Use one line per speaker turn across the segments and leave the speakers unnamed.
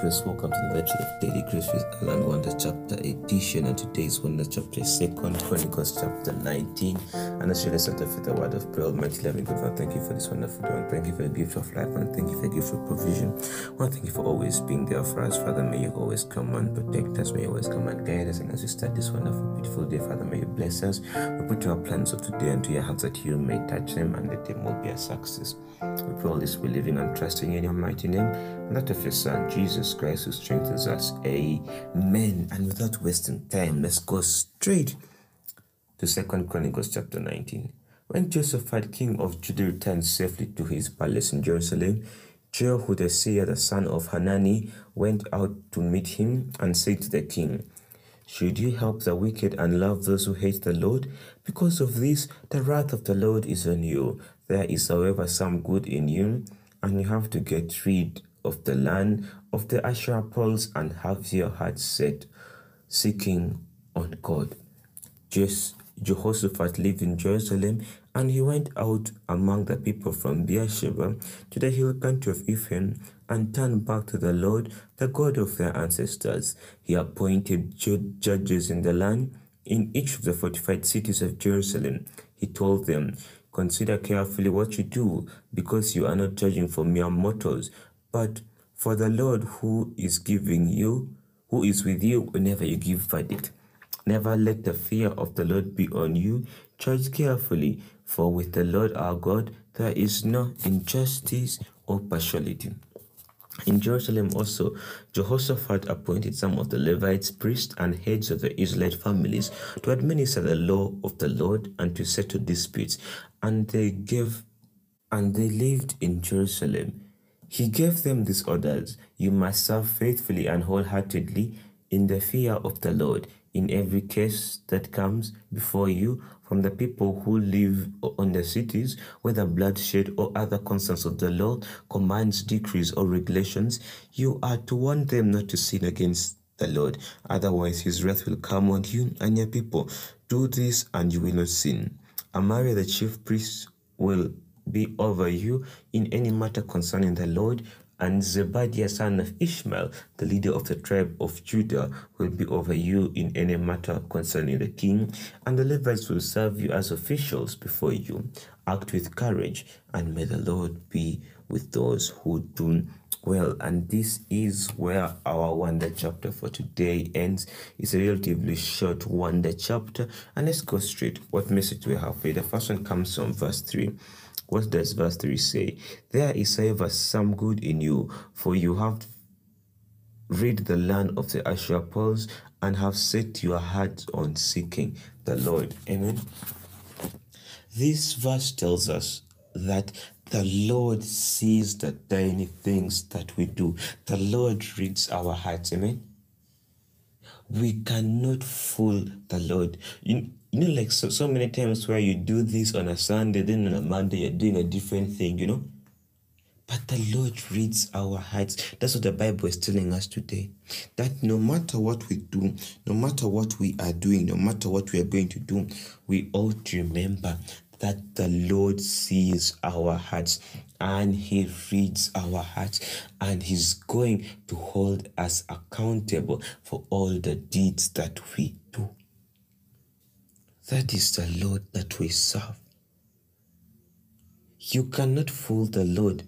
Grace, welcome to the lecture of Daily Grace with Alan Wonder chapter edition. And today's Wonder chapter is Second Chronicles chapter 19. And as you off with a word of prayer, Almighty loving God, thank you for this wonderful day. Thank you for the gift of life and thank you for the gift of provision. Well, thank you for always being there for us, Father. May you always come and protect us. May you always come and guide us. And as we start this wonderful, beautiful day, Father, may you bless us. We put our plans of today into your hands that you may touch them and that them will be a success. We pray all this believing and trusting in your mighty name, and that of your Son, Jesus Christ, who strengthens us. Amen. And without wasting time, let's go straight to Second Chronicles chapter 19. When Jehoshaphat, king of Judah, returned safely to his palace in Jerusalem, Jehu the seer, the son of Hanani, went out to meet him and said to the king, should you help the wicked and love those who hate the Lord? Because of this, the wrath of the Lord is on you. There is, however, some good in you, and you have to get rid of the land of the Asherah poles and have your heart set, seeking on God. Just Jehoshaphat lived in Jerusalem, and he went out among the people from Beersheba to the hill country of Ephraim and turned back to the Lord, the God of their ancestors. He appointed judges in the land in each of the fortified cities of Jerusalem. He told them, Consider carefully what you do, because you are not judging for mere mortals, but for the Lord who is giving you, who is with you whenever you give verdict. Never let the fear of the Lord be on you. Judge carefully, for with the Lord our God there is no injustice or partiality. In Jerusalem also, Jehoshaphat appointed some of the Levites, priests, and heads of the Israelite families to administer the law of the Lord and to settle disputes, and they gave and they lived in Jerusalem. He gave them these orders You must serve faithfully and wholeheartedly in the fear of the Lord in every case that comes before you from the people who live on the cities, whether bloodshed or other concerns of the law, commands, decrees, or regulations, you are to warn them not to sin against the Lord. Otherwise, his wrath will come on you and your people. Do this, and you will not sin. Amariah, the chief priest, will be over you in any matter concerning the Lord, and Zebadiah son of Ishmael, the leader of the tribe of Judah, will be over you in any matter concerning the king, and the Levites will serve you as officials before you. Act with courage, and may the Lord be with those who do well. And this is where our wonder chapter for today ends. It's a relatively short wonder chapter, and let's go straight. What message do we have you? The first one comes from verse 3. What does verse 3 say? There is, however, some good in you, for you have rid the land of the Asherah poles and have set your heart on seeking the Lord. Amen. This verse tells us that the Lord sees the tiny things that we do. The Lord reads our hearts. Amen. We cannot fool the Lord. You know, like so, so many times where you do this on a Sunday, then on a Monday, you're doing a different thing, you know? But the Lord reads our hearts. That's what the Bible is telling us today. That no matter what we do, no matter what we are doing, no matter what we are going to do, we ought to remember that the Lord sees our hearts and He reads our hearts and He's going to hold us accountable for all the deeds that we do. That is the Lord that we serve. You cannot fool the Lord.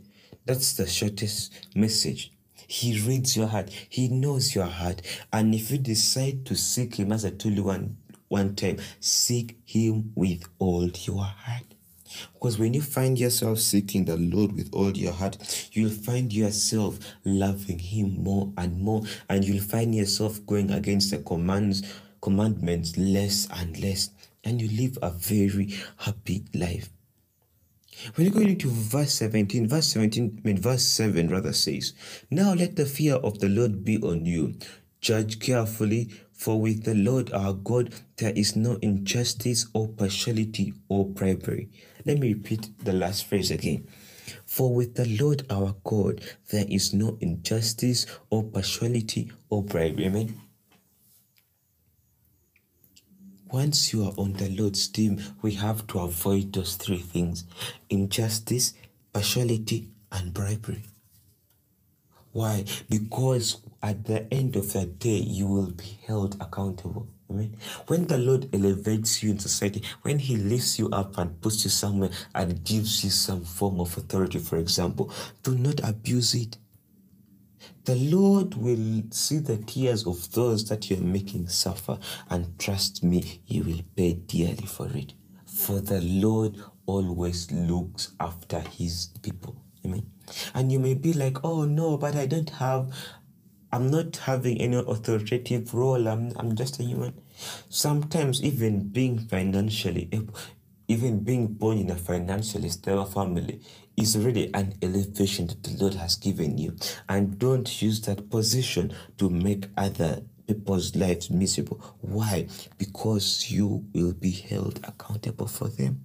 That's the shortest message. He reads your heart. He knows your heart. And if you decide to seek Him, as I told you one, one time, seek Him with all your heart. Because when you find yourself seeking the Lord with all your heart, you'll find yourself loving Him more and more, and you'll find yourself going against the commands, commandments less and less and you live a very happy life. When you go into verse 17, verse 17, I mean, verse 7 rather says, Now let the fear of the Lord be on you. Judge carefully, for with the Lord our God there is no injustice or partiality or bribery. Let me repeat the last phrase again. For with the Lord our God there is no injustice or partiality or bribery. Amen. Once you are on the Lord's team, we have to avoid those three things injustice, partiality, and bribery. Why? Because at the end of the day, you will be held accountable. Amen. When the Lord elevates you in society, when He lifts you up and puts you somewhere and gives you some form of authority, for example, do not abuse it. The Lord will see the tears of those that you're making suffer, and trust me, you will pay dearly for it. For the Lord always looks after His people. Amen. And you may be like, oh no, but I don't have, I'm not having any authoritative role. I'm, I'm just a human. Sometimes, even being financially able, even being born in a financially stable family is already an elevation that the Lord has given you. And don't use that position to make other people's lives miserable. Why? Because you will be held accountable for them.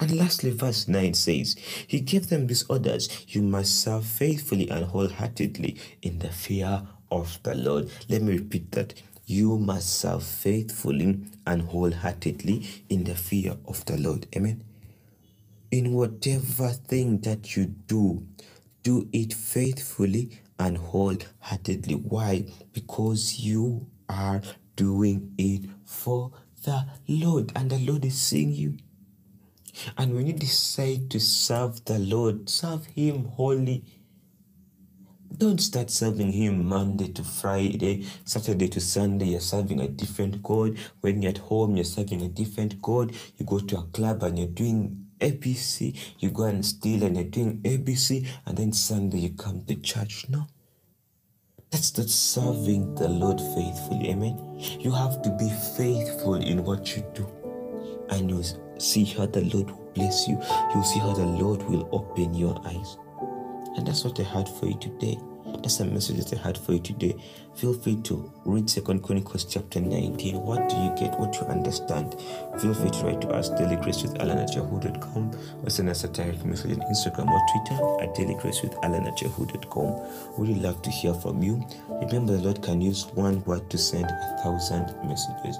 And lastly, verse 9 says, He gave them these orders you must serve faithfully and wholeheartedly in the fear of the Lord. Let me repeat that. You must serve faithfully and wholeheartedly in the fear of the Lord. Amen. In whatever thing that you do, do it faithfully and wholeheartedly. Why? Because you are doing it for the Lord, and the Lord is seeing you. And when you decide to serve the Lord, serve Him wholly. Don't start serving Him Monday to Friday, Saturday to Sunday. You're serving a different God. When you're at home, you're serving a different God. You go to a club and you're doing ABC. You go and steal and you're doing ABC. And then Sunday you come to church. No. That's not serving the Lord faithfully. Amen. You have to be faithful in what you do. And you'll see how the Lord will bless you. You'll see how the Lord will open your eyes. And that's what I had for you today. That's a message that I had for you today. Feel free to read Second Chronicles chapter 19. What do you get? What do you understand? Feel free to write to us daily grace with at yahoo.com or send us a direct message on Instagram or Twitter at daily grace with at yahoo.com. Really love to hear from you. Remember, the Lord can use one word to send a thousand messages.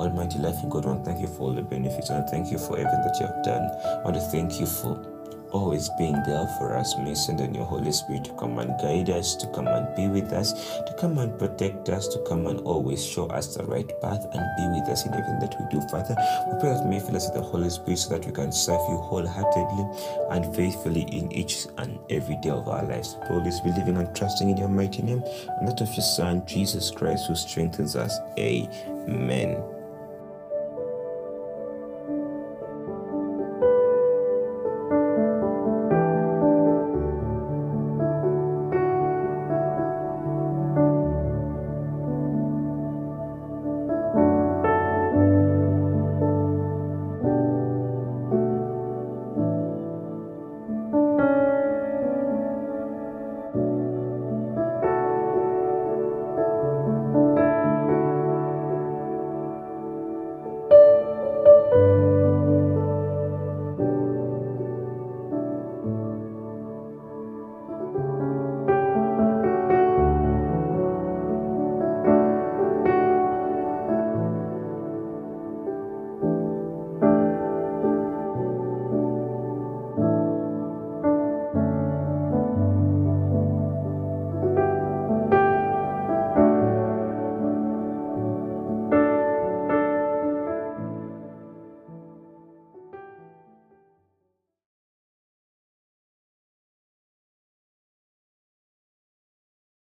Almighty life in God, I want to thank you for all the benefits. and thank you for everything that you have done. I want to thank you for always being there for us. May send in your Holy Spirit to come and guide us, to come and be with us, to come and protect us, to come and always show us the right path and be with us in everything that we do, Father. We pray that may fill us with the Holy Spirit so that we can serve you wholeheartedly and faithfully in each and every day of our lives. Always be living and trusting in your mighty name and that of your Son, Jesus Christ, who strengthens us. Amen.